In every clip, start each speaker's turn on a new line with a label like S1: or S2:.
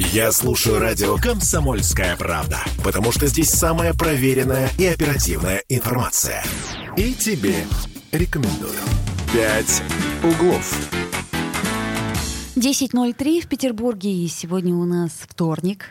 S1: Я слушаю радио «Комсомольская правда», потому что здесь самая проверенная и оперативная информация. И тебе рекомендую. «Пять углов».
S2: 10.03 в Петербурге, и сегодня у нас вторник.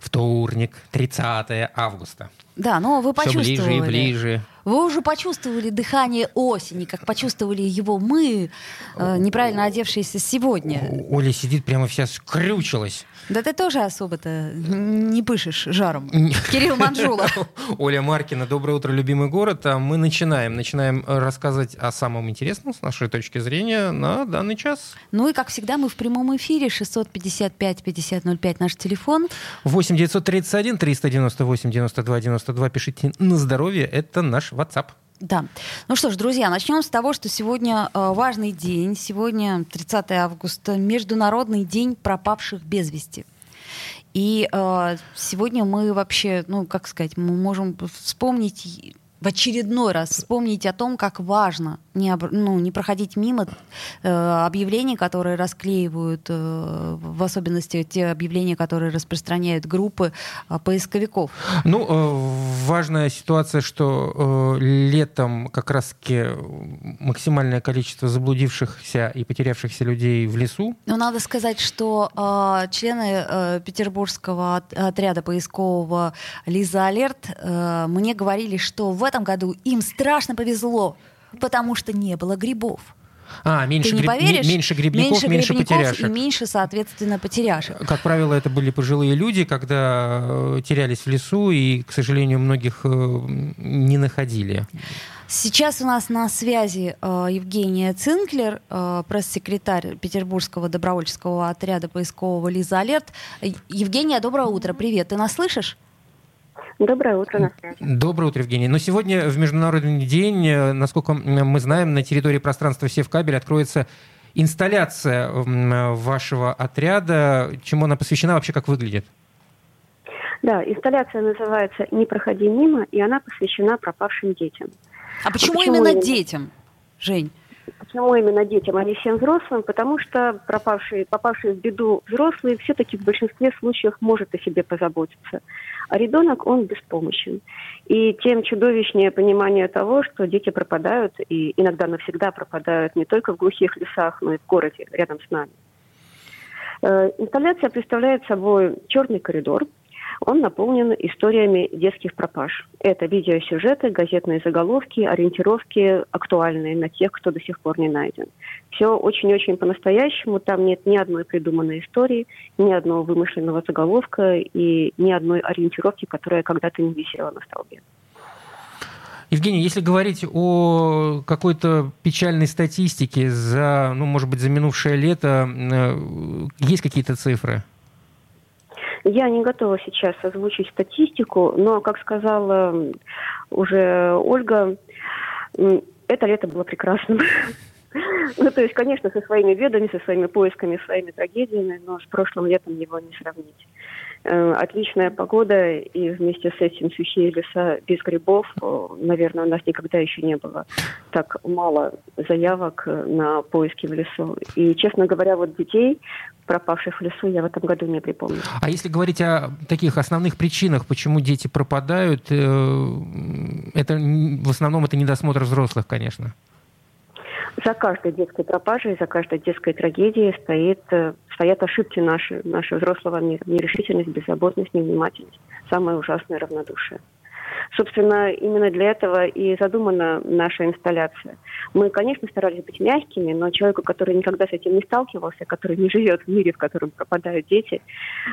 S3: Вторник, 30 августа.
S2: Да, но вы
S3: Все
S2: почувствовали.
S3: ближе и ближе.
S2: Вы уже почувствовали дыхание осени, как почувствовали его мы, э, неправильно одевшиеся сегодня.
S3: Оля сидит прямо вся скрючилась.
S2: Да ты тоже особо-то не пышешь жаром. Кирилл Манжула.
S3: Оля Маркина, доброе утро, любимый город. А мы начинаем. Начинаем э, рассказывать о самом интересном с нашей точки зрения на данный час.
S2: Ну и, как всегда, мы в прямом эфире. 655-5005 наш телефон.
S3: 8 931 398 92 92. Пишите на здоровье. Это наш WhatsApp.
S2: Да. Ну что ж, друзья, начнем с того, что сегодня э, важный день. Сегодня 30 августа, Международный день пропавших без вести. И э, сегодня мы вообще, ну, как сказать, мы можем вспомнить в очередной раз вспомнить о том, как важно не, обр- ну, не проходить мимо э, объявлений, которые расклеивают, э, в особенности те объявления, которые распространяют группы э, поисковиков.
S3: Ну, э, важная ситуация, что э, летом как раз-таки максимальное количество заблудившихся и потерявшихся людей в лесу.
S2: Ну, надо сказать, что э, члены э, петербургского от- отряда поискового Лиза Алерт э, мне говорили, что в этом году им страшно повезло, потому что не было грибов.
S3: А, меньше,
S2: Ты не
S3: гриб-
S2: поверишь?
S3: ме- меньше грибников, меньше,
S2: грибников
S3: потеряшек.
S2: и меньше, соответственно, потеряшек.
S3: Как правило, это были пожилые люди, когда э, терялись в лесу и, к сожалению, многих э, не находили.
S2: Сейчас у нас на связи э, Евгения Цинклер, э, пресс-секретарь Петербургского добровольческого отряда поискового Лиза Алерт. Э, Евгения, доброе утро, привет, ты нас слышишь?
S4: Доброе утро, на связи.
S3: Доброе утро, Евгений. Но сегодня в Международный день, э, насколько мы знаем, на территории пространства Севкабель откроется инсталляция вашего отряда. Чему она посвящена, вообще как выглядит?
S4: Да, инсталляция называется «Не проходи мимо», и она посвящена пропавшим детям.
S2: А почему,
S4: почему
S2: именно
S4: именно?
S2: детям, Жень?
S4: Почему именно детям, а не всем взрослым? Потому что пропавшие, попавшие в беду взрослые все-таки в большинстве случаев может о себе позаботиться. А ребенок, он беспомощен. И тем чудовищнее понимание того, что дети пропадают, и иногда навсегда пропадают не только в глухих лесах, но и в городе рядом с нами. Э, Инсталляция представляет собой черный коридор. Он наполнен историями детских пропаж. Это видеосюжеты, газетные заголовки, ориентировки актуальные на тех, кто до сих пор не найден. Все очень-очень по-настоящему. Там нет ни одной придуманной истории, ни одного вымышленного заголовка и ни одной ориентировки, которая когда-то не висела на столбе.
S3: Евгений, если говорить о какой-то печальной статистике за, ну, может быть, за минувшее лето, э, есть какие-то цифры?
S4: Я не готова сейчас озвучить статистику, но, как сказала уже Ольга, это лето было прекрасным. Ну, то есть, конечно, со своими бедами, со своими поисками, своими трагедиями, но с прошлым летом его не сравнить. Э, Отличная погода, и вместе с этим сухие леса без грибов, э, наверное, у нас никогда еще не было так мало заявок э, на поиски в лесу. И, честно говоря, вот детей, пропавших в лесу, я в этом году не припомню.
S3: А если говорить о таких основных причинах, почему дети пропадают, это в основном это недосмотр взрослых, конечно.
S4: За каждой детской пропажей, за каждой детской трагедией стоит, э, стоят ошибки наши, нашего взрослого мира. Нерешительность, беззаботность, невнимательность. Самое ужасное равнодушие. Собственно, именно для этого и задумана наша инсталляция. Мы, конечно, старались быть мягкими, но человеку, который никогда с этим не сталкивался, который не живет в мире, в котором пропадают дети,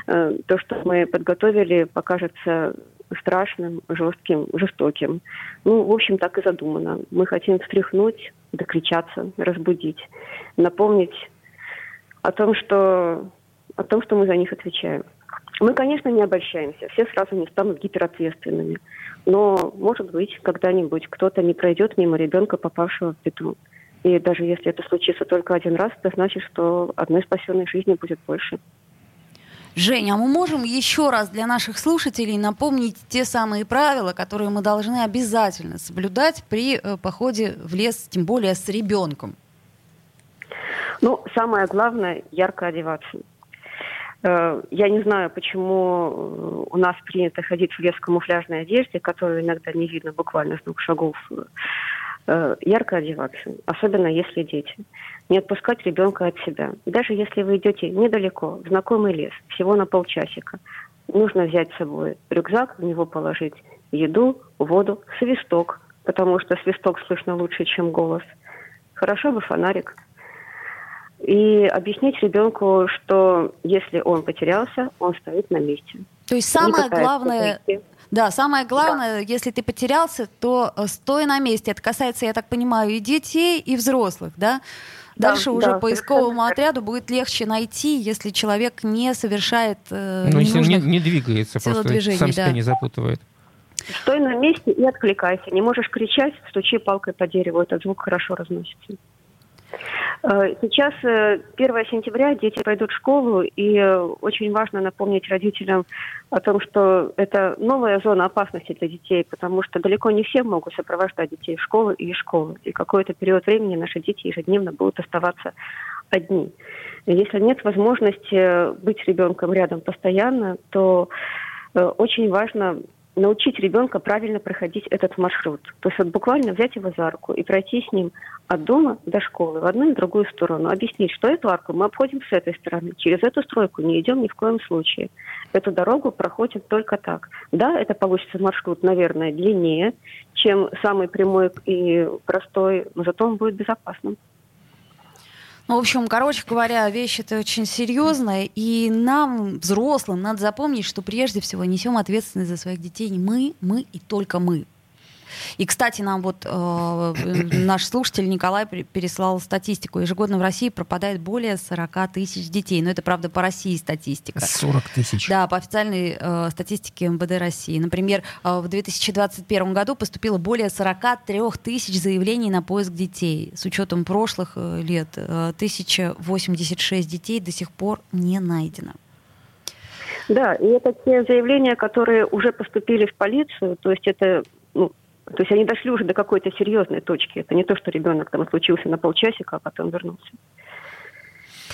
S4: э, то, что мы подготовили, покажется страшным, жестким, жестоким. Ну, в общем, так и задумано. Мы хотим встряхнуть, докричаться, разбудить, напомнить о том, что, о том, что мы за них отвечаем. Мы, конечно, не обольщаемся, все сразу не станут гиперответственными. Но, может быть, когда-нибудь кто-то не пройдет мимо ребенка, попавшего в беду. И даже если это случится только один раз, это значит, что одной спасенной жизни будет больше.
S2: Женя, а мы можем еще раз для наших слушателей напомнить те самые правила, которые мы должны обязательно соблюдать при э, походе в лес, тем более с ребенком?
S4: Ну, самое главное – ярко одеваться. Э, я не знаю, почему у нас принято ходить в лес в камуфляжной одежде, которую иногда не видно буквально с двух шагов. Э, ярко одеваться, особенно если дети. Не отпускать ребенка от себя. Даже если вы идете недалеко, в знакомый лес, всего на полчасика, нужно взять с собой рюкзак, в него положить еду, воду, свисток, потому что свисток слышно лучше, чем голос. Хорошо бы фонарик. И объяснить ребенку, что если он потерялся, он стоит на месте.
S2: То есть самое главное, да, самое главное, да. если ты потерялся, то э, стой на месте. Это касается, я так понимаю, и детей, и взрослых, да? Дальше да, уже да, поисковому отряду будет легче найти, если человек не совершает э,
S3: Ну, если он не, не двигается, просто сам себя да. не запутывает.
S4: Стой на месте и откликайся. Не можешь кричать, стучи палкой по дереву. Этот звук хорошо разносится. Э, сейчас 1 э, сентября дети пойдут в школу, и э, очень важно напомнить родителям о том, что это новая зона опасности для детей, потому что далеко не все могут сопровождать детей в школу и из школы. И какой-то период времени наши дети ежедневно будут оставаться одни. Если нет возможности быть с ребенком рядом постоянно, то очень важно научить ребенка правильно проходить этот маршрут. То есть вот буквально взять его за руку и пройти с ним от дома до школы в одну и другую сторону. Объяснить, что эту арку мы обходим с этой стороны. Через эту стройку не идем ни в коем случае. Эту дорогу проходим только так. Да, это получится маршрут, наверное, длиннее, чем самый прямой и простой, но зато он будет безопасным.
S2: Ну, в общем, короче говоря, вещь это очень серьезная, и нам, взрослым, надо запомнить, что прежде всего несем ответственность за своих детей не мы, мы и только мы. И, кстати, нам вот э, наш слушатель Николай переслал статистику. Ежегодно в России пропадает более 40 тысяч детей. Но это, правда, по России статистика.
S3: 40 тысяч.
S2: Да, по официальной э, статистике МВД России. Например, э, в 2021 году поступило более 43 тысяч заявлений на поиск детей. С учетом прошлых э, лет э, 1086 детей до сих пор не найдено.
S4: Да, и это те заявления, которые уже поступили в полицию, то есть это ну, то есть они дошли уже до какой-то серьезной точки. Это не то, что ребенок там случился на полчасика, а потом вернулся.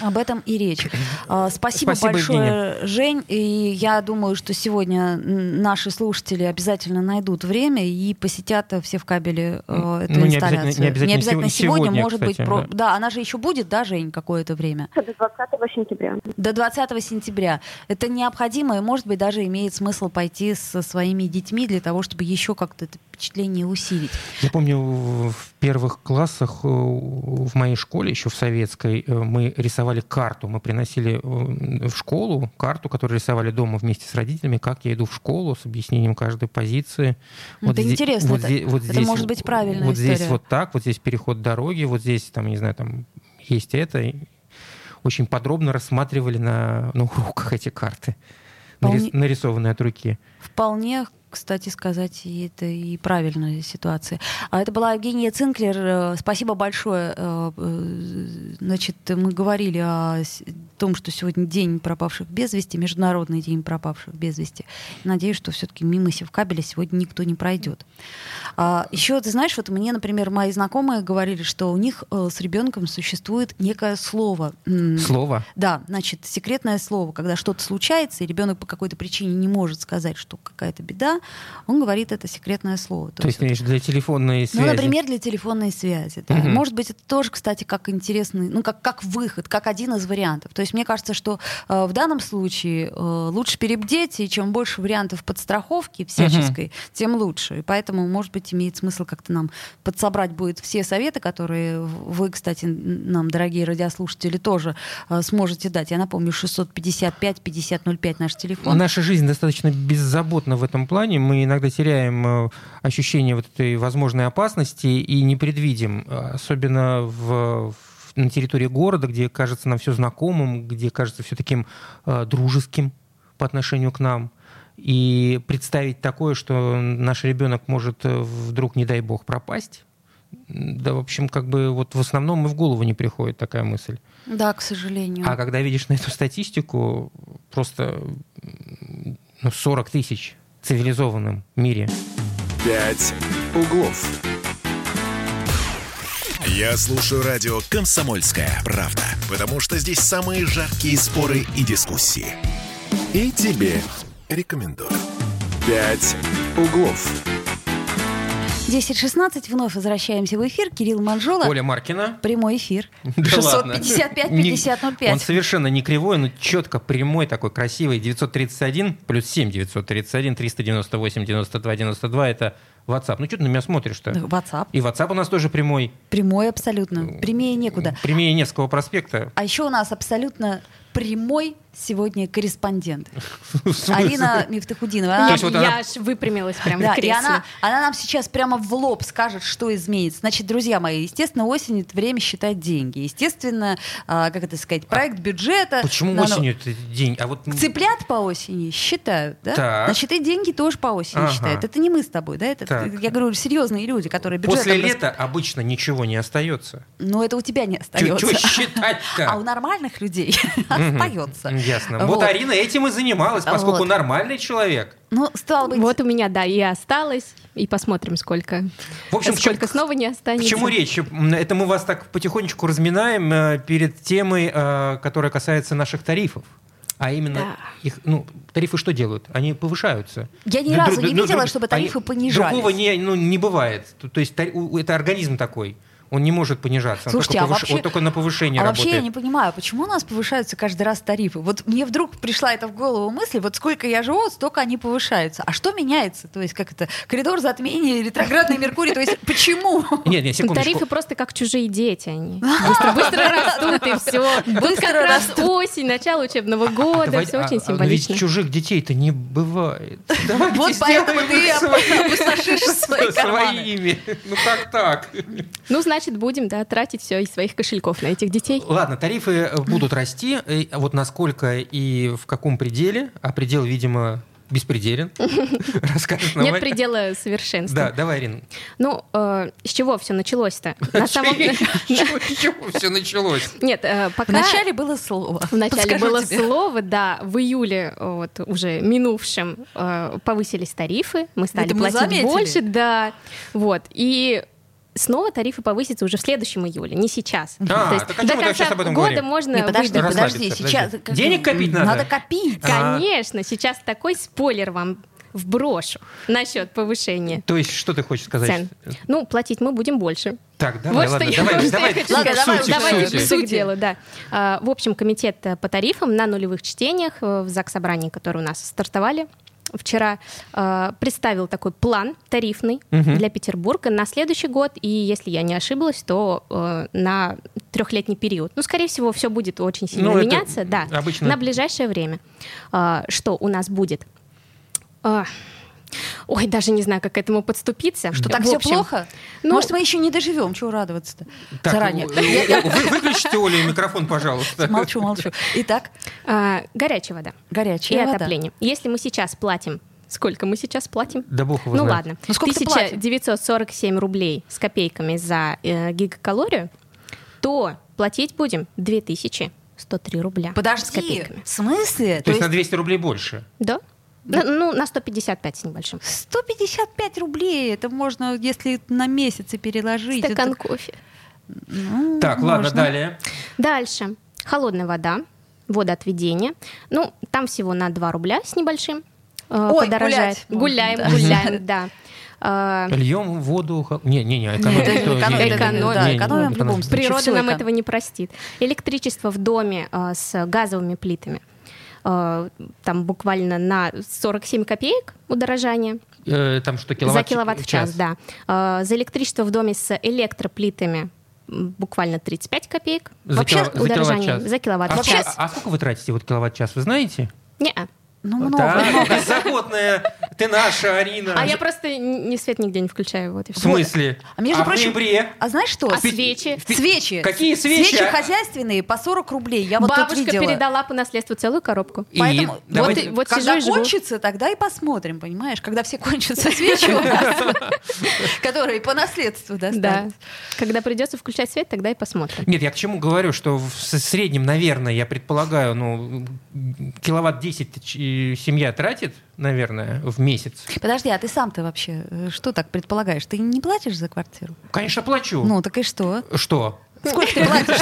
S2: Об этом и речь. А, спасибо, Спасибо большое, Евгения. Жень. И я думаю, что сегодня наши слушатели обязательно найдут время и посетят все в кабеле э, эту ну, инсталляцию.
S3: Не обязательно, не обязательно, не обязательно сегодня, сегодня,
S2: может
S3: кстати,
S2: быть. Про... Да. она же еще будет, да, Жень, какое-то время?
S4: До 20 сентября.
S2: До 20 сентября. Это необходимо, и, может быть, даже имеет смысл пойти со своими детьми для того, чтобы еще как-то это впечатление усилить.
S3: Я помню, в первых классах э, в моей школе, еще в советской, э, мы рисовали карту. Мы приносили э, в школу карту, которую рисовали дома вместе с родителями, как я иду в школу с объяснением каждой позиции.
S2: Ну, это здесь, интересно. Вот это, здесь, вот это здесь, может быть правильная
S3: Вот
S2: история.
S3: здесь вот так, вот здесь переход дороги, вот здесь, там, не знаю, там есть это. Очень подробно рассматривали на, на уроках эти карты, Вполне... нарисованные от руки.
S2: Вполне кстати сказать, и это и правильная ситуация. А это была Евгения Цинклер. Э, спасибо большое. Э, э, значит, мы говорили о том, что сегодня день пропавших без вести, Международный день пропавших без вести. Надеюсь, что все-таки мимо Севкабеля сегодня никто не пройдет. А еще, ты знаешь, вот мне, например, мои знакомые говорили, что у них с ребенком существует некое слово.
S3: Слово?
S2: Да, значит, секретное слово. Когда что-то случается, и ребенок по какой-то причине не может сказать, что какая-то беда, он говорит это секретное слово.
S3: То, То есть, есть для телефонной ну, связи?
S2: Ну, например, для телефонной связи. Да. Угу. Может быть, это тоже, кстати, как интересный, ну, как, как выход, как один из вариантов. То есть мне кажется, что э, в данном случае э, лучше перебдеть, и чем больше вариантов подстраховки всяческой, угу. тем лучше. И поэтому, может быть, имеет смысл как-то нам подсобрать будет все советы, которые вы, кстати, нам, дорогие радиослушатели, тоже э, сможете дать. Я напомню, 655-5005 наш телефон.
S3: Наша жизнь достаточно беззаботна в этом плане плане мы иногда теряем э, ощущение вот этой возможной опасности и не предвидим, особенно в, на территории города, где кажется нам все знакомым, где кажется все таким э, дружеским по отношению к нам. И представить такое, что наш ребенок может э, вдруг, не дай бог, пропасть, да, в общем, как бы вот в основном и в голову не приходит такая мысль.
S2: Да, к сожалению.
S3: А когда видишь на эту статистику, просто ну, 40 тысяч
S1: цивилизованном мире. «Пять углов». Я слушаю радио «Комсомольская правда», потому что здесь самые жаркие споры и дискуссии. И тебе рекомендую. «Пять углов».
S2: 10.16, вновь возвращаемся в эфир. Кирилл Манжола.
S3: Оля Маркина.
S2: Прямой эфир.
S3: Да ладно.
S2: 655-5005.
S3: Он совершенно не кривой, но четко прямой, такой красивый. 931 плюс 7 931 398 92 92 это WhatsApp. Ну что ты на меня смотришь-то?
S2: WhatsApp.
S3: И WhatsApp у нас тоже прямой.
S2: Прямой абсолютно. Прямее некуда.
S3: Прямее Невского проспекта.
S2: А еще у нас абсолютно прямой сегодня корреспондент. Арина Мифтахудинова.
S3: То
S2: Она-
S3: вот
S5: я
S3: она-
S5: аж выпрямилась прямо
S2: Да,
S5: в
S2: и
S5: кресле.
S2: она, она нам сейчас прямо в лоб скажет, что изменится. Значит, друзья мои, естественно, осень это время считать деньги. Естественно, а, как это сказать, проект бюджета.
S3: Почему
S2: на-
S3: осенью это день? А вот
S2: Цыплят по осени считают, да?
S3: Так.
S2: Значит, и деньги тоже по осени
S3: Ага.
S2: считают. Это не мы с тобой, да? Это,
S3: Так.
S2: я говорю, серьезные люди, которые бюджетом...
S3: после
S2: рас-
S3: лета обычно ничего не остается.
S2: Ну, это у тебя не остается.
S3: чё считать-то?
S2: А у нормальных людей Остается.
S3: Ясно. Вот.
S2: Вот.
S3: Арина этим и занималась, поскольку
S2: Вот.
S3: нормальный человек.
S2: Ну, стало быть...
S5: Вот у меня, да, и осталось. И посмотрим, сколько,
S3: В общем,
S5: сколько
S3: к-
S5: снова не
S3: К
S5: останется.
S3: чему речь? Это мы вас так потихонечку разминаем э, перед темой, э, которая касается наших тарифов. А именно
S5: Да.
S3: их, ну, тарифы что делают? Они повышаются.
S2: Я ни
S3: Ну,
S2: разу
S3: друг-
S2: не
S3: ну,
S2: видела,
S3: друг-
S2: чтобы тарифы
S3: они-
S2: понижались.
S3: Другого не, ну, не бывает. То, то есть у- это организм такой. Он не может понижаться. Он
S2: Слушайте,
S3: только,
S2: а
S3: повыш-
S2: вообще-
S3: он только на повышение
S2: А вообще я
S3: работает.
S2: не понимаю, почему у нас повышаются каждый раз тарифы? Вот мне вдруг пришла это в голову мысль, вот сколько я живу, столько они повышаются. А что меняется? То есть как это? Коридор затмения, ретроградный Меркурий? То есть почему?
S3: Нет, нет, секундочку.
S5: Тарифы просто как чужие дети они. Быстро, быстро растут, и все. Тут
S2: Быстро
S5: как раз
S2: растут.
S5: осень, начало учебного года,
S3: Давайте-
S5: все
S3: а-
S5: очень
S3: а, но
S5: символично.
S3: Ведь чужих детей-то не бывает.
S2: Вот поэтому ты опустошишь свои карманы.
S3: своими. Ну как так?
S5: Ну, значит, будем, да, тратить все из своих кошельков на этих детей.
S3: Ладно, тарифы э, будут расти. Э, Вот насколько и в каком пределе, а предел, видимо, беспределен. Расскажешь нам,
S5: Нет предела совершенства.
S3: Да, давай, Ирина.
S5: Ну, э, с чего все началось-то? На самом
S3: С чего- с чего все началось?
S5: Нет, э, пока...
S2: Вначале было слово.
S5: Вначале было
S2: тебе.
S5: слово, да, в июле вот уже минувшем э, повысились тарифы, мы стали
S2: Это
S5: платить больше, да, вот и снова тарифы повысятся уже в следующем июле, не сейчас.
S3: А,
S5: То есть
S3: так
S5: до конца
S3: сейчас об этом
S5: года
S3: говорим?
S5: можно
S2: Не, подожди,
S5: выдать-
S2: подожди, сейчас...
S3: подожди. Денег копить надо?
S2: Надо копить.
S3: А.
S5: Конечно, сейчас такой спойлер вам вброшу насчет повышения
S3: То есть, что ты хочешь сказать?
S5: цен. Ну, платить мы будем больше.
S3: Так, давай,
S5: Вот
S3: ладно,
S5: что я-
S3: давай,
S5: вот что
S3: давай,
S5: я
S3: к
S5: хочу
S3: к
S2: Давай,
S3: сути, к
S5: Давайте
S3: сути.
S5: дела, да. А, В общем, комитет э, по тарифам на нулевых чтениях э, в ЗАГС собрании, которые у нас стартовали вчера, э, представил такой план тарифный
S3: Мгм.
S5: для Петербурга на следующий год, и если я не ошиблась, то э, на трехлетний период. Ну, скорее всего, все будет очень сильно
S3: Ну,
S5: меняться, да,
S3: обычно-
S5: на ближайшее время. А, Что у нас будет? А, Ой, даже не знаю, как к этому подступиться.
S2: Что так все плохо?
S5: ну-
S2: Может, мы еще не доживем, чего радоваться-то?
S3: Так,
S2: Заранее.
S3: вы- выключите, Оля, микрофон, пожалуйста.
S2: Молчу, молчу. Итак,
S5: а, Горячая вода.
S2: горячая
S5: и
S2: вода.
S5: отопление. Если мы сейчас платим, сколько мы сейчас платим?
S3: Да бог его
S5: ну
S3: знает.
S5: ладно,
S2: Ну, сколько ты платишь?
S5: 1947 рублей с копейками за э, гигакалорию, то платить будем 2103 рубля с
S2: Подожди,
S5: копейками.
S2: в смысле?
S3: То есть на 200 рублей больше.
S5: Да? На- ну, на 155 с небольшим.
S2: 155 рублей, это можно, если на месяцы переложить.
S5: Стакан
S2: это-
S5: кофе.
S2: ну,
S3: Так, ладно,
S2: можно.
S3: далее.
S5: Дальше. Холодная вода, водоотведение. Ну, там всего на 2 рубля с небольшим э,
S2: Ой,
S5: подорожает.
S2: гулять
S5: Гуляем,
S2: да.
S5: гуляем, да. А,
S3: Льем воду. Не, не, не, экономим.
S5: Природа нам этого не простит. Электричество в доме э, с газовыми плитами. Э, там буквально на 47 копеек удорожание
S3: Э, Там что, киловатт
S5: за киловатт в час, да. Э, за электричество в доме с электроплитами буквально 35 копеек.
S3: За
S5: Вообще
S3: киловатт- за
S5: удорожание
S3: киловатт-час.
S5: за киловатт
S3: А,
S5: час.
S3: а сколько вы тратите вот киловатт-час, вы знаете?
S5: Не-а.
S2: Ну, много.
S3: Так, беззаботная ты наша, Арина.
S5: А я просто ни свет нигде не включаю, вот и
S3: В смысле?
S2: А между
S3: в
S2: прочим,
S3: ноябре?
S2: А знаешь что?
S5: А
S2: Све-
S5: свечи?
S2: Свечи.
S3: Какие свечи?
S2: Свечи хозяйственные по 40 рублей. Я вот тут
S5: Бабушка
S2: видела.
S5: передала по наследству целую коробку.
S3: И
S2: Поэтому вот,
S3: давайте-
S2: и-
S5: вот
S2: когда
S5: сижу
S2: кончится, тогда и посмотрим, понимаешь? Когда все кончатся свечи у нас, которые по наследству
S5: Да.
S2: достанутся.
S5: Когда придется включать свет, тогда и посмотрим.
S3: Нет, я к чему говорю, что в среднем, наверное, я предполагаю, ну, киловатт 10 ч- и семья тратит, наверное, в месяц.
S2: Подожди, а ты сам-то вообще э, что так предполагаешь? Ты не платишь за квартиру?
S3: Конечно, плачу.
S2: Ну, так и что?
S3: Что?
S2: Сколько ты платишь?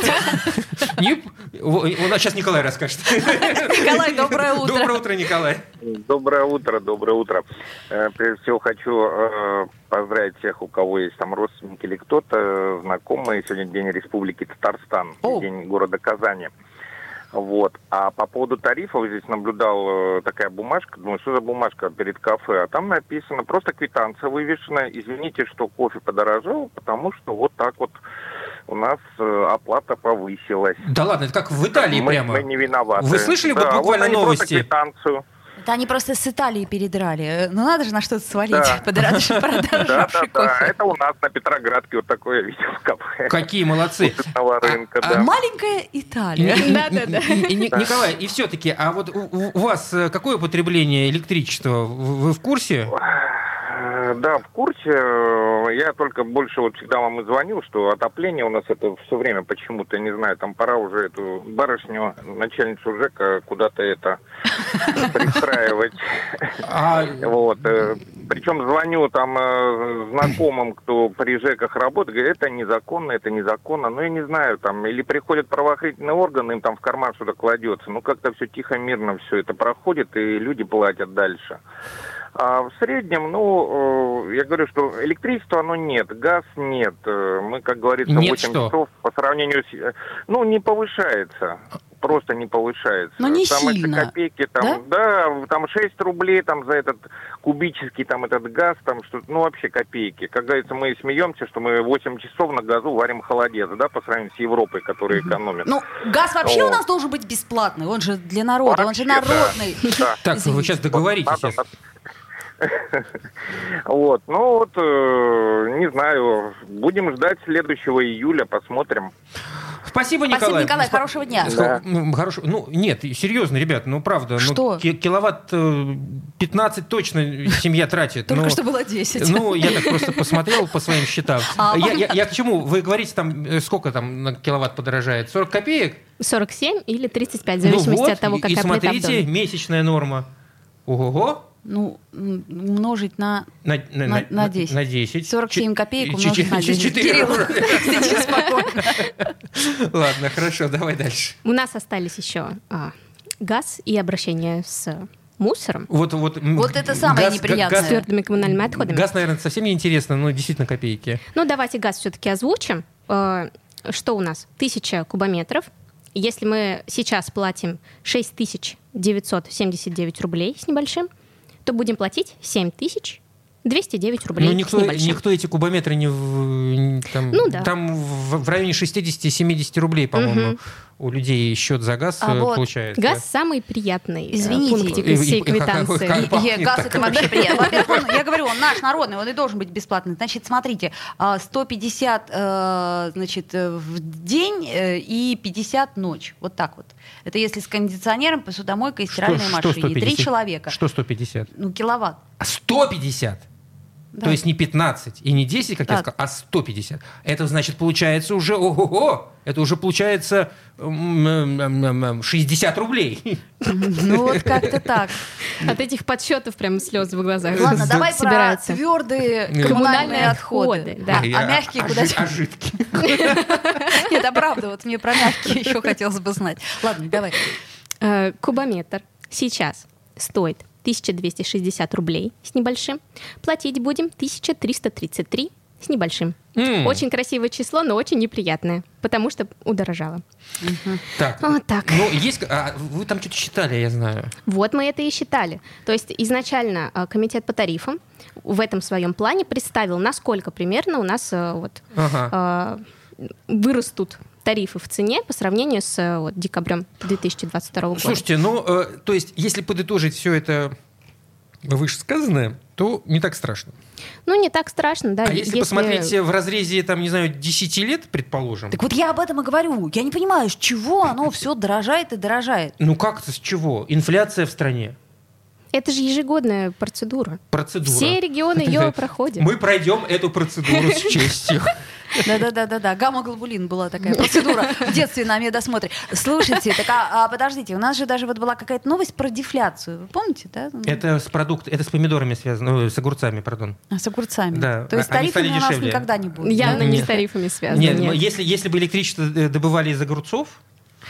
S3: У нас сейчас Николай расскажет.
S2: Николай, доброе утро.
S3: Доброе утро, Николай.
S6: Доброе утро, доброе утро. Э, Прежде всего хочу э, поздравить всех, у кого есть там родственники или кто-то, знакомые. Сегодня день Республики Татарстан, день города Казани. Вот. А по поводу тарифов здесь наблюдал э, такая бумажка. Думаю, что за бумажка перед кафе? А там написано, просто квитанция вывешена. Извините, что кофе подорожал, потому что вот так вот у нас э, оплата повысилась.
S3: Да ладно, это как в Италии
S6: мы,
S3: прямо.
S6: мы не виноваты.
S3: Вы слышали вот
S6: Да,
S3: буквально
S6: просто
S3: новости?
S6: квитанцию.
S2: Это они просто с Италии передрали. Ну, надо же на что-то свалить.
S6: Да.
S2: Подорожавший
S6: Да, да, да. Это у нас на Петроградке вот такое видел кафе.
S3: Какие молодцы.
S6: Офисного рынка,
S3: а-
S6: да.
S2: Маленькая Италия.
S5: Да-да-да.
S3: И, Ни- Николай, и все-таки, а вот у, у вас э, какое потребление электричества? Вы в курсе?
S6: Э, Да, в курсе. Э, Я только больше вот всегда вам и звонил, что отопление у нас это все время почему-то, не знаю, там пора уже эту барышню, начальницу ЖЭКа куда-то это пристраивать.
S3: А,
S6: Вот. Причем звоню там э, знакомым, кто при ЖЭКах работает, говорят, это незаконно, это незаконно. Ну, я не знаю, там, или приходят правоохранительные органы, им там в карман что-то кладется. Ну, как-то все тихо, мирно все это проходит, и люди платят дальше. А в среднем, ну, э, я говорю, что электричества, оно нет, газ нет. Э, Мы, как говорится,
S3: Нет
S6: 8
S3: что?
S6: часов по сравнению с... э, Ну, не повышается. Просто не повышается.
S2: Но не
S6: там эти
S2: сильно,
S6: копейки, там, да? там 6 рублей там за этот кубический там этот газ, там что ну вообще копейки. Как говорится, мы смеемся, что мы 8 часов на газу варим холодец, да, по сравнению с Европой, которая экономит.
S2: Ну, газ вообще
S6: О.
S2: у нас должен быть бесплатный. Он же для народа, он же
S6: Вообще, да.
S2: народный.
S6: Да.
S3: так, вы сейчас договоритесь.
S6: Вот, ну вот, э, не знаю, будем ждать следующего июля, посмотрим.
S3: Спасибо, Николай.
S2: Спасибо, Николай, хорошего дня.
S3: М, хорошего- Ну, нет, серьезно, ребят, ну, правда. ну,
S2: Что?
S3: ки- киловатт э, 15 точно семья тратит.
S2: Только
S3: но-
S2: что было 10.
S3: Ну, я так просто посмотрел по своим счетам.
S2: А.
S3: Я, я- я к чему? Вы говорите, там, э, сколько там на киловатт подорожает? 40 копеек?
S5: 47 или 35, в зависимости
S3: ну вот,
S5: от того, какая
S3: и смотрите, месячная норма. Ого!
S2: Ну, умножить на...
S3: На, на,
S2: На- на 10.
S3: На 10.
S2: 47 копеек умножить на
S3: ч-
S2: 10.
S3: четыре
S2: Кирилл,
S3: рубля.
S2: сиди спокойно.
S3: Ладно, хорошо, давай дальше.
S5: У нас остались еще а, газ и обращение с мусором,
S3: Вот, вот,
S2: Вот это самое
S3: газ-
S2: неприятное.
S5: с твердыми коммунальными отходами.
S3: Газ, наверное, совсем не интересно, но действительно копейки.
S5: Ну, давайте газ все-таки озвучим. Э, Что у нас? Тысяча кубометров. Если мы сейчас платим 6979 рублей с небольшим, то будем платить 7209 рублей
S3: Ну, никто, никто эти кубометры не в, там,
S5: Ну да.
S3: там в, в районе 60-70 рублей, по-моему, у людей счет за газ
S2: А
S3: э,
S2: вот
S3: получается.
S5: Газ самый приятный э,
S2: Извините.
S5: пунктик
S3: И-
S5: из всей
S3: и как-
S5: квитанции.
S3: как-
S2: и газ это вообще приятно. Во-первых, он- я говорю, он наш народный, он и должен быть бесплатный. Значит, смотрите, а, 150 э, значит, в день и 50 ночь. Вот так вот. Это если с кондиционером, посудомойкой и стиральной
S3: что
S2: машиной. Три
S3: 150?
S2: человека.
S3: Что 150?
S2: Ну, киловатт.
S3: А 150?
S2: Да.
S3: То есть не 15 и не 10, как я
S2: Так.
S3: сказал, а 150. Это значит, получается уже, ого-го, это уже получается м, м, м, м, 60 рублей.
S2: Ну, вот как-то так.
S5: От этих подсчетов прям слезы в глазах
S2: Ладно, давай про
S5: собираются.
S2: твердые
S3: Коммунальные
S2: коммунальные отходы.
S5: отходы,
S2: Да.
S5: да.
S2: А мягкие
S3: а,
S2: куда
S3: жи- а жидкие?
S2: Нет, а правда, вот мне про мягкие еще хотелось бы знать. Ладно, давай.
S5: Э, Кубометр сейчас стоит 1260 рублей с небольшим. Платить будем 1333 с небольшим.
S3: М.
S5: Очень красивое число, но очень неприятное, потому что удорожало.
S3: Так,
S5: Вот так.
S3: ну, есть, а, вы там что-то считали, я знаю.
S5: Вот мы это и считали. То есть изначально э, комитет по тарифам в этом своем плане представил, насколько примерно у нас э, вот,
S3: Ага.
S5: вырастут тарифы в цене по сравнению с э, вот, декабрем 2022 года.
S3: Слушайте, ну, э, то есть, если подытожить все это вышесказанное, то не так страшно.
S5: Ну, не так страшно, да.
S3: А если, посмотреть в разрезе, там, не знаю, 10 лет, предположим,
S2: Так вот я об этом и говорю. Я не понимаю, с чего оно все дорожает и дорожает.
S3: ну как-то с чего? Инфляция в стране,
S5: Это же ежегодная процедура.
S3: процедура.
S5: Все регионы ее проходят.
S3: Мы пройдем эту процедуру с честью.
S2: Да-да-да-да-да. Гамма-глобулин была такая процедура в детстве на медосмотре. Слушайте, так а, а подождите, у нас же даже вот была какая-то новость про дефляцию. Вы помните, да?
S3: Это с продукт, это с помидорами связано, ну, с огурцами, пардон.
S2: А, С огурцами.
S3: Да.
S2: То есть
S3: Они
S2: тарифами
S3: стали
S2: у нас
S3: дешевле.
S2: никогда не будет.
S5: Явно не
S3: Нет.
S5: с тарифами связано.
S3: Нет,
S5: нет.
S3: если, если бы электричество э, добывали из огурцов,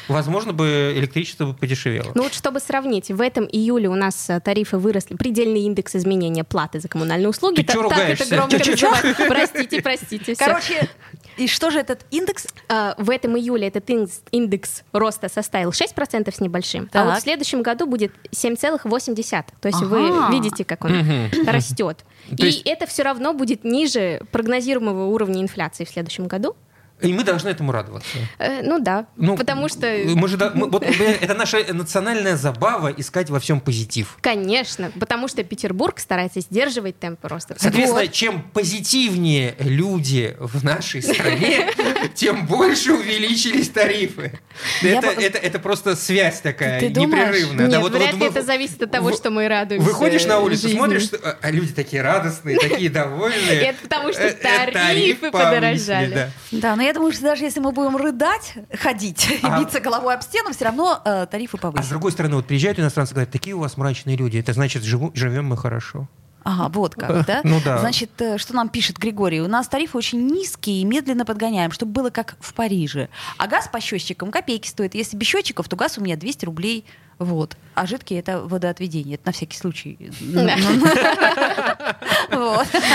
S3: возможно бы электричество бы подешевело.
S5: Ну вот чтобы сравнить, в этом июле у нас э, тарифы выросли, предельный индекс изменения платы за коммунальные услуги.
S3: Ты
S5: так
S3: ругаешься?
S5: это громко называют. Простите, простите.
S2: Короче, и что же этот индекс?
S5: А, В этом июле этот индекс, индекс роста составил 6% с небольшим, а вот
S2: Так.
S5: в следующем году будет 7,8%. То есть
S2: Ага.
S5: вы видите, как он растет.
S3: То
S5: И
S3: есть-
S5: это все равно будет ниже прогнозируемого уровня инфляции в следующем году.
S3: И мы должны этому радоваться.
S5: Э, Ну да,
S3: Ну,
S5: потому что...
S3: Мы же, мы- вот, это наша национальная забава искать во всем позитив.
S5: Конечно, потому что Петербург старается сдерживать темпы роста.
S3: Соответственно,
S5: Вот.
S3: чем позитивнее люди в нашей стране, тем больше увеличились тарифы. Это,
S2: бы-
S3: это, это просто связь такая
S2: Ты думаешь?
S3: непрерывная.
S5: Нет,
S3: Да, вот-
S5: вряд
S3: вот
S5: ли
S3: вы-
S5: это зависит от того,
S3: вы-
S5: что мы радуемся
S3: Выходишь на улицу,
S5: жизни.
S3: смотришь, что, а, люди такие радостные, такие довольные.
S5: Это потому, что
S3: Э, э, тариф
S5: тарифы подорожали.
S3: да.
S2: Да, но я думаю, что даже если мы будем рыдать, ходить и биться головой об стену, все равно э, тарифы
S3: А с другой стороны, вот приезжают иностранцы, говорят, такие у вас мрачные люди, это значит, живу- живем мы хорошо.
S2: Ага, вот как, да?
S3: Ну да.
S2: Значит, э, что нам пишет Григорий? У нас тарифы очень низкие и медленно подгоняем, чтобы было как в Париже. А газ по счетчикам копейки стоит. Если без счетчиков, то газ у меня 200 рублей. Вот. А жидкий это водоотведение. Это на всякий случай.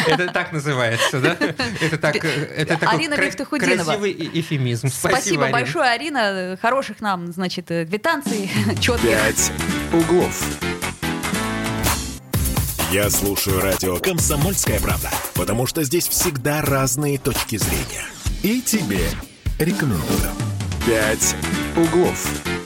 S3: Это так называется, да? Это так, э, это такой
S2: Арина
S3: красивый эфемизм.
S2: Спасибо большое, Арина. Хороших нам, значит, э, квитанций четких.
S1: «Пять углов». Я слушаю радио «Комсомольская правда», потому что здесь всегда разные точки зрения. И тебе рекомендую. «Пять углов».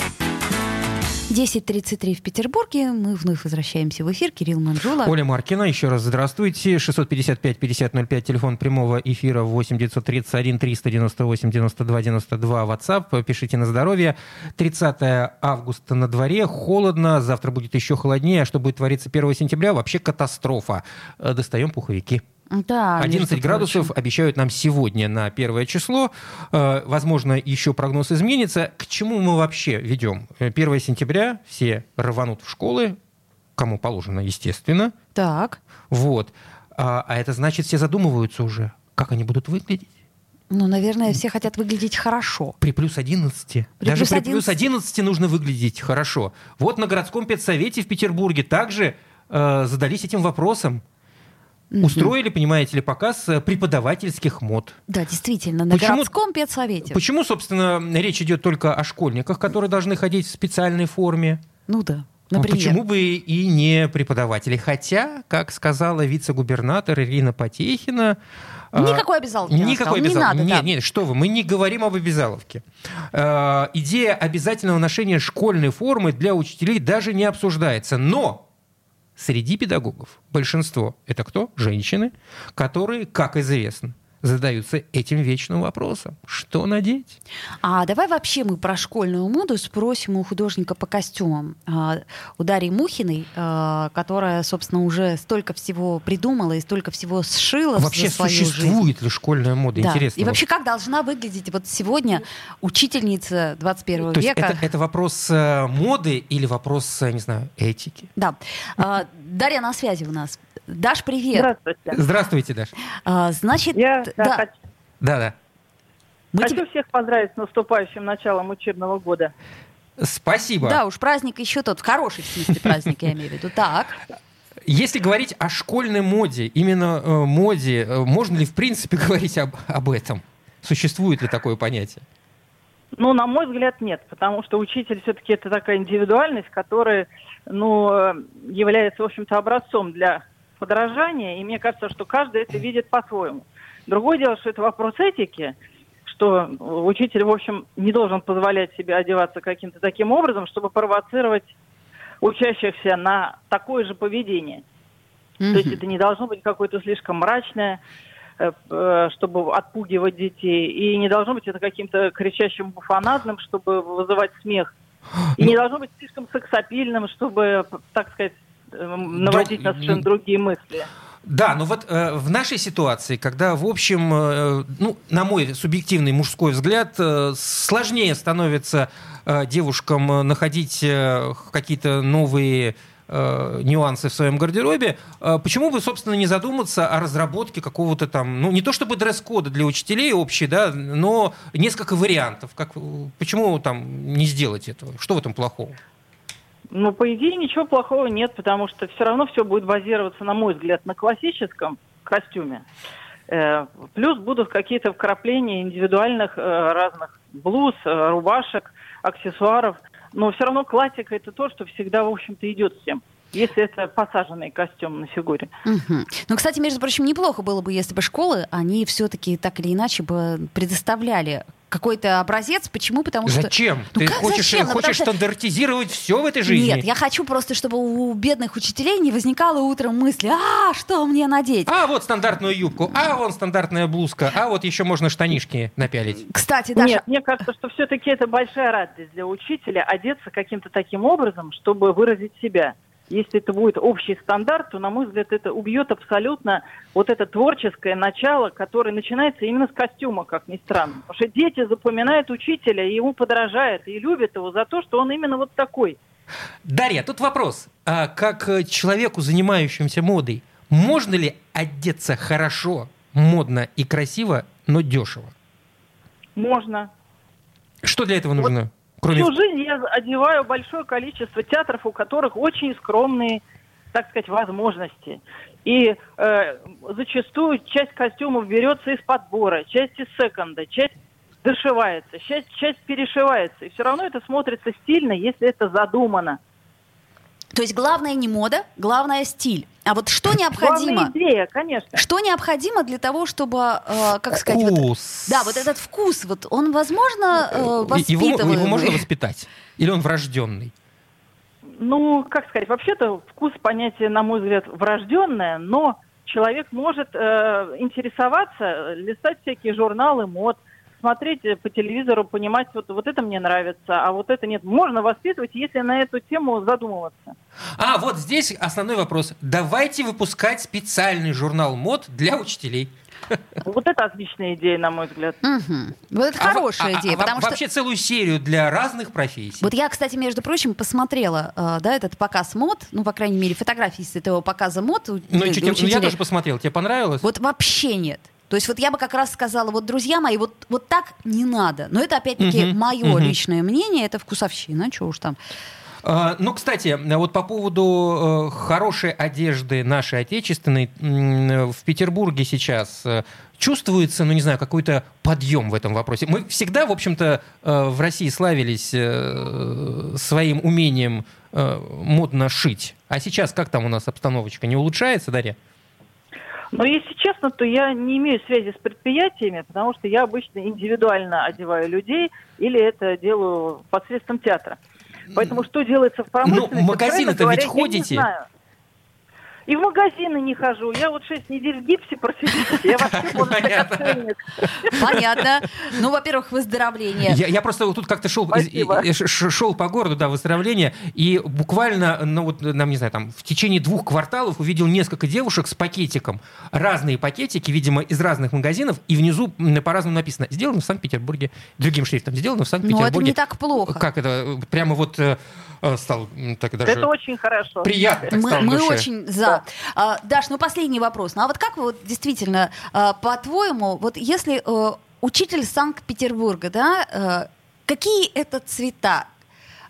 S2: 10.33 в Петербурге. Мы вновь возвращаемся в эфир. Кирилл Манжула.
S3: Оля Маркина, еще раз здравствуйте. 655-5005, телефон прямого эфира 8 931 398 92 92, WhatsApp. Пишите на здоровье. 30 августа на дворе, холодно, завтра будет еще холоднее. А что будет твориться 1 сентября? Вообще катастрофа. Достаем пуховики.
S2: Да,
S3: 11
S2: между
S3: градусов
S2: прочим.
S3: обещают нам сегодня на первое число. Э, Возможно, еще прогноз изменится. К чему мы вообще ведем? Э, 1 сентября все рванут в школы, кому положено, естественно.
S2: Так.
S3: Вот. А, а это значит, все задумываются уже, как они будут выглядеть.
S2: Ну, наверное, все хотят выглядеть хорошо.
S3: При плюс 11.
S2: При
S3: Даже
S2: плюс
S3: при плюс
S2: 11.
S3: 11 нужно выглядеть хорошо. Вот на городском педсовете в Петербурге также э, задались этим вопросом. Устроили, понимаете ли, показ э, преподавательских мод.
S2: Да, действительно, на
S3: Почему-
S2: городском педсовете.
S3: Почему, собственно, речь идет только о школьниках, которые должны ходить в специальной форме?
S2: Ну да, например.
S3: Почему бы и не преподаватели? Хотя, как сказала вице-губернатор Ирина Потехина... а,
S2: Никакой обязаловки.
S3: Никакой.
S2: Не
S3: обязаловки.
S2: надо,
S3: нет,
S2: да.
S3: нет, что вы, мы не говорим об обязаловке. Э, идея обязательного ношения школьной формы для учителей даже не обсуждается. Но среди педагогов большинство это кто? Женщины, которые, как известно, задаются этим вечным вопросом. Что надеть?
S2: А давай вообще мы про школьную моду спросим у художника по костюмам, а, у Дарьи Мухиной, а, которая, собственно, уже столько всего придумала и столько всего сшила
S3: Вообще
S2: за свою жизнь.
S3: существует ли школьная мода?
S2: Да.
S3: Интересно.
S2: И вообще, как должна выглядеть вот сегодня учительница 21
S3: То есть
S2: века?
S3: это, это вопрос э, моды или вопрос, э, не знаю, этики?
S2: Да. А, Дарья на связи у нас. Даш, привет.
S7: Здравствуйте.
S3: Здравствуйте, Даш.
S2: А, значит,
S7: Я да,
S2: да,
S7: хочу,
S3: Да-да.
S2: мы
S7: хочу
S2: тебе-
S7: всех поздравить с наступающим началом учебного года.
S3: Спасибо.
S2: Да, уж праздник еще тот, хороший в смысле праздник, я имею в виду. Так.
S3: Если говорить о школьной моде, именно э, моде, э, можно ли в принципе говорить об, об этом? Существует ли такое понятие?
S7: Ну, на мой взгляд, нет, потому что учитель все-таки это такая индивидуальность, которая, ну, э, является, в общем-то, образцом для подражания, и мне кажется, что каждый это видит по-своему. Другое дело, что это вопрос этики, что учитель, в общем, не должен позволять себе одеваться каким-то таким образом, чтобы провоцировать учащихся на такое же поведение. То есть это не должно быть какое-то слишком мрачное, э, э, чтобы отпугивать детей. И не должно быть это каким-то кричащим буфонадным, чтобы вызывать смех. И
S3: Ну-
S7: не должно быть слишком сексапильным, чтобы, так сказать, э, наводить на совершенно другие мысли.
S3: Да, но вот э, в нашей ситуации, когда, в общем, э, ну, на мой субъективный мужской взгляд, э, сложнее становится э, девушкам э, находить э, какие-то новые э, нюансы в своем гардеробе, э, почему бы, собственно, не задуматься о разработке какого-то там, ну, не то чтобы дресс-кода для учителей общий, да, но несколько вариантов. Как, почему там не сделать этого? Что в этом плохого?
S7: Ну, по идее, ничего плохого нет, потому что все равно все будет базироваться, на мой взгляд, на классическом костюме. Э, плюс будут какие-то вкрапления индивидуальных э, разных блуз, э, рубашек, аксессуаров. Но все равно классика это то, что всегда, в общем-то, идет всем если это посаженный костюм на фигуре.
S2: Угу. Ну, кстати, между прочим, неплохо было бы, если бы школы, они все-таки так или иначе бы предоставляли какой-то образец. Почему? Потому
S3: что... Зачем? Ну, Ты хочешь, зачем? Ну, хочешь что... стандартизировать все в этой жизни?
S2: Нет, я хочу просто, чтобы у бедных учителей не возникало утром мысли, а, что мне надеть?
S3: А, вот стандартную юбку, а, вон стандартная блузка, а вот еще можно штанишки напялить.
S2: Кстати, Даша...
S7: Нет, мне кажется, что все-таки это большая радость для учителя одеться каким-то таким образом, чтобы выразить себя если это будет общий стандарт, то, на мой взгляд, это убьет абсолютно вот это творческое начало, которое начинается именно с костюма, как ни странно. Потому что дети запоминают учителя, и ему подражают, и любят его за то, что он именно вот такой.
S3: Дарья, тут вопрос. А как э, человеку, занимающемуся модой, можно ли одеться хорошо, модно и красиво, но дешево?
S7: Можно.
S3: Что для этого нужно? Вот
S7: Кроме... Всю жизнь я одеваю большое количество театров, у которых очень скромные, так сказать, возможности. И э, зачастую часть костюмов берется из подбора, часть из секонда, часть дошивается, часть, часть перешивается. И все равно это смотрится стильно, если это задумано.
S2: То есть главное не мода, главное стиль. А вот что необходимо?
S7: Главная идея, конечно.
S2: Что необходимо для того, чтобы, э, как сказать, вкус. Вот, да, вот этот вкус, вот он возможно э, воспитываемый.
S3: Его, его можно воспитать? Или он врожденный?
S7: Ну, как сказать, вообще-то вкус понятие, на мой взгляд, врожденное, но человек может э, интересоваться, листать всякие журналы мод, смотреть э, по телевизору, понимать, вот, вот это мне нравится, а вот это нет. Можно воспитывать, если на эту тему задумываться.
S3: А, вот здесь основной вопрос. Давайте выпускать специальный журнал мод для учителей.
S7: Вот это отличная идея, на мой взгляд.
S2: Угу. Вот это а, хорошая а, идея.
S3: А, потому что... Вообще целую серию для разных профессий.
S2: Вот я, кстати, между прочим, посмотрела э, да, этот показ мод, ну, по крайней мере, фотографии с этого показа мод. Ну,
S3: чуть, ну, я тоже посмотрел. Тебе понравилось?
S2: Вот вообще нет. То есть вот я бы как раз сказала, вот, друзья мои, вот, вот так не надо. Но это, опять-таки, угу, мое угу. личное мнение, это вкусовщина, что уж там.
S3: А, ну, кстати, вот по поводу э, хорошей одежды нашей отечественной, в Петербурге сейчас э, чувствуется, ну, не знаю, какой-то подъем в этом вопросе. Мы всегда, в общем-то, э, в России славились своим умением модно шить. А сейчас как там у нас обстановочка? Не улучшается, Дарья?
S7: Но если честно, то я не имею связи с предприятиями, потому что я обычно индивидуально одеваю людей или это делаю посредством театра. Поэтому что делается в промышленности?
S3: Ну, магазины-то ведь ходите. Я не знаю.
S7: И в магазины не хожу. Я вот 6 недель в гипсе просидела. Я вообще
S2: Понятно. Ну, во-первых, выздоровление.
S3: Я, я просто вот тут как-то шел, шел по городу, да, выздоровление, и буквально, ну вот, нам, не знаю, там, в течение двух кварталов увидел несколько девушек с пакетиком. Разные пакетики, видимо, из разных магазинов, и внизу по-разному написано «Сделано в Санкт-Петербурге», другим шрифтом «Сделано в Санкт-Петербурге».
S2: Ну, это не так плохо.
S3: Как это? Прямо вот э, э, стал так даже...
S7: Это очень хорошо.
S3: Приятно
S2: мы, мы очень за. Да. А, Даш, ну последний вопрос. Ну а вот как вот действительно, а, по-твоему, вот если а, учитель Санкт-Петербурга, да, а, какие это цвета?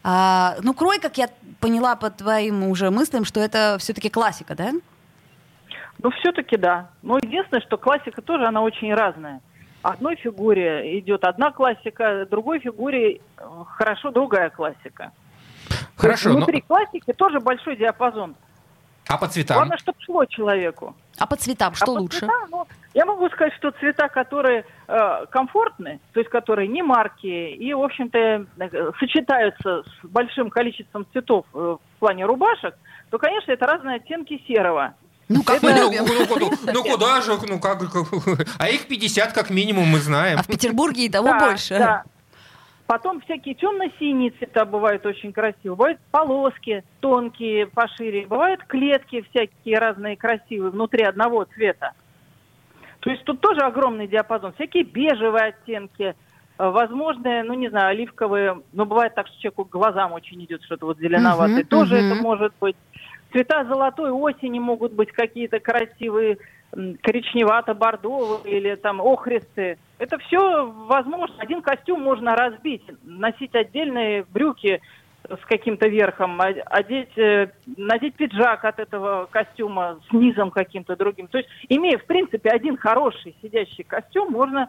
S2: А, ну, крой, как я поняла по твоим уже мыслям, что это все-таки классика, да?
S7: Ну, все-таки да. Но единственное, что классика тоже, она очень разная. Одной фигуре идет одна классика, другой фигуре хорошо другая классика.
S3: Хорошо.
S7: Внутри но... классики тоже большой диапазон.
S3: А по цветам?
S7: Главное, чтобы шло человеку.
S2: А по цветам что а лучше? По цветам, ну,
S7: я могу сказать, что цвета, которые э, комфортны, то есть которые не маркие и, в общем-то, э, сочетаются с большим количеством цветов э, в плане рубашек, то, конечно, это разные оттенки серого.
S2: Ну, как мы любим.
S3: Ну, ну, ну, ну, куда же, ну, как, как, а их 50 как минимум мы знаем.
S2: А в Петербурге и того да, больше. Да.
S7: Потом всякие темно-синие цвета бывают очень красивые. Бывают полоски тонкие, пошире. Бывают клетки всякие разные красивые внутри одного цвета. То есть тут тоже огромный диапазон. Всякие бежевые оттенки, э, возможные, ну не знаю, оливковые, но бывает так, что человеку глазам очень идет что-то вот зеленоватое.
S2: Мгм,
S7: тоже
S2: мгм.
S7: это может быть. Цвета золотой осени могут быть какие-то красивые, коричневато-бордовые или там охристые. Это все возможно. Один костюм можно разбить, носить отдельные брюки с каким-то верхом, а- одеть, э, надеть пиджак от этого костюма с низом каким-то другим. То есть, имея, в принципе, один хороший сидящий костюм, можно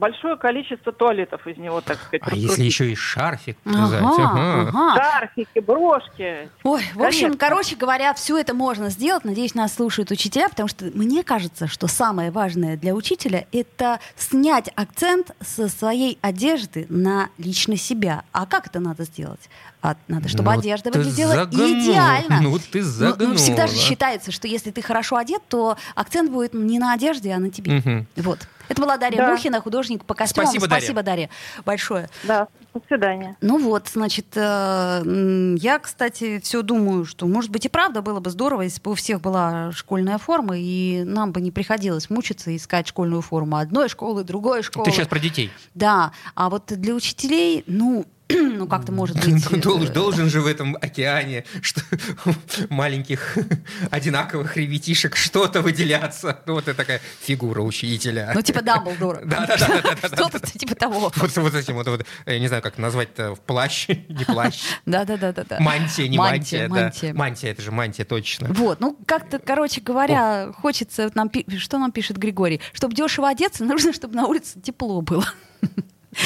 S7: большое количество туалетов из него, так сказать,
S3: А если еще и шарфик
S2: Ага,
S3: связать? Ага.
S2: ага.
S7: Шарфики, брошки.
S2: Ой, в общем,
S7: Конечно.
S2: короче говоря, все это можно сделать. Надеюсь, нас слушают учителя, потому что мне кажется, что самое важное для учителя это снять акцент со своей одежды на лично себя. А как это надо сделать? А надо, чтобы
S3: Ну,
S2: одежда выглядела
S3: загнул.
S2: идеально.
S3: Ну, ты
S2: Ну, ну, всегда же
S3: загнула.
S2: считается, что если ты хорошо одет, то акцент будет не на одежде, а на тебе.
S3: Мгм.
S2: Вот. Это была Дарья
S7: Да.
S2: Мухина, художник по костюмам.
S3: Спасибо, Дарья.
S2: Спасибо, Дарья, большое.
S7: Да, до свидания.
S2: Ну вот, значит, э, я, кстати, все думаю, что, может быть, и правда было бы здорово, если бы у всех была школьная форма, и нам бы не приходилось мучиться и искать школьную форму одной школы, другой школы.
S3: Ты сейчас про детей.
S2: Да, а вот для учителей, ну, ну как-то может быть...
S3: Ну, Должен,
S2: э,
S3: должен же в этом океане что, маленьких одинаковых ребятишек что-то выделяться. Ну, вот это такая фигура учителя.
S2: Ну, типа Дамблдора.
S3: Да-да-да-да-да-да.
S2: Что-то типа того.
S3: Вот, вот этим вот, вот, я не знаю, как назвать-то, плащ, не плащ.
S2: Да-да-да-да.
S3: Мантия, не
S2: Мантия,
S3: мантия. да.
S2: мантия.
S3: Мантия, это же мантия, точно.
S2: Вот, ну как-то, короче говоря, хочется нам пи- что нам пишет Григорий, чтобы дешево одеться, нужно, чтобы на улице тепло было.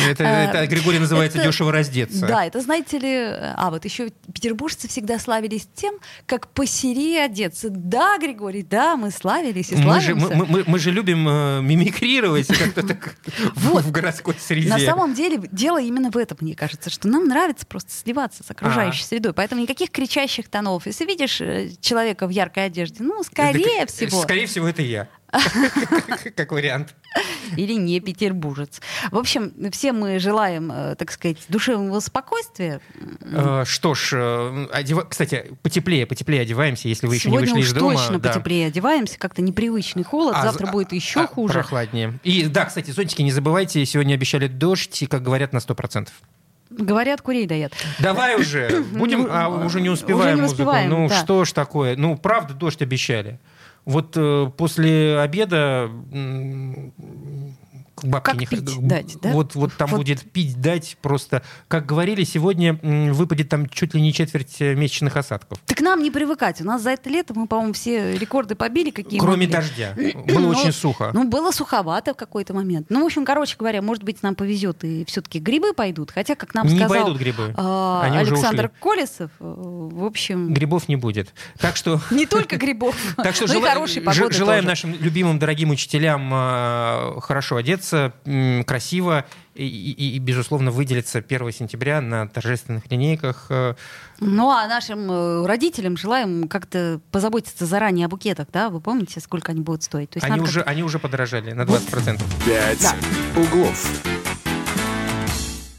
S3: Это,
S2: А,
S3: это Григорий называется
S2: это-
S3: дешево раздеться.
S2: Да, это знаете ли, а вот еще петербуржцы всегда славились тем, как посерее одеться. Да, Григорий, да, мы славились и
S3: Мы же,
S2: славимся.
S3: мы, мы- мы же любим э, мимикрировать как-то так
S2: Вот.
S3: в городской среде.
S2: На самом деле дело именно в этом, мне кажется, что нам нравится просто сливаться с окружающей
S3: А.
S2: средой. Поэтому никаких кричащих тонов. Если видишь э, человека в яркой одежде, ну, скорее
S3: Это-
S2: всего,
S3: Скорее всего, это я. Как вариант.
S2: или не петербуржец. В общем, все мы желаем, э, так сказать, душевного спокойствия.
S3: Э, Что ж, э, одева- кстати, потеплее, потеплее одеваемся, если вы еще не вышли из дома.
S2: точно
S3: да.
S2: потеплее одеваемся, как-то непривычный холод.
S3: А,
S2: Завтра
S3: а,
S2: будет еще
S3: а,
S2: хуже.
S3: Прохладнее. И да, кстати, зонтики не забывайте, сегодня обещали дождь, и, как говорят, на 100%.
S2: Говорят, курей дает.
S3: Давай уже, будем, а уже не успеваем
S2: Уже не
S3: музыку.
S2: успеваем,
S3: ну
S2: да.
S3: что ж такое? Ну, правда, дождь обещали. Вот э, после обеда бабке
S2: Как
S3: не
S2: пить
S3: ходил.
S2: дать, да?
S3: Вот, вот там
S2: Вот.
S3: будет пить дать просто. Как говорили, сегодня выпадет там чуть ли не четверть э, месячных осадков.
S2: Так нам не привыкать. У нас за это лето мы, по-моему, все рекорды побили, какие
S3: Кроме
S2: могли.
S3: дождя. Было
S2: Ну,
S3: очень сухо.
S2: Ну, было суховато в какой-то момент. Ну, в общем, короче говоря, может быть, нам повезет, и все-таки грибы пойдут. Хотя, как нам
S3: не
S2: сказал
S3: пойдут грибы.
S2: а,
S3: Они
S2: Александр. Колесов, э, в общем,
S3: Грибов не будет. Так что
S2: не только грибов,
S3: Так что
S2: но
S3: желаем нашим любимым, дорогим учителям э, хорошо одеться, м, красиво и, и- и, безусловно, выделиться 1 сентября на торжественных линейках. э.
S2: Ну, а нашим э, родителям желаем как-то позаботиться заранее о букетах, да? Вы помните, сколько они будут стоить? То есть
S3: Они уже, они уже подорожали на 20%.
S1: «Пять
S2: Да.
S1: углов».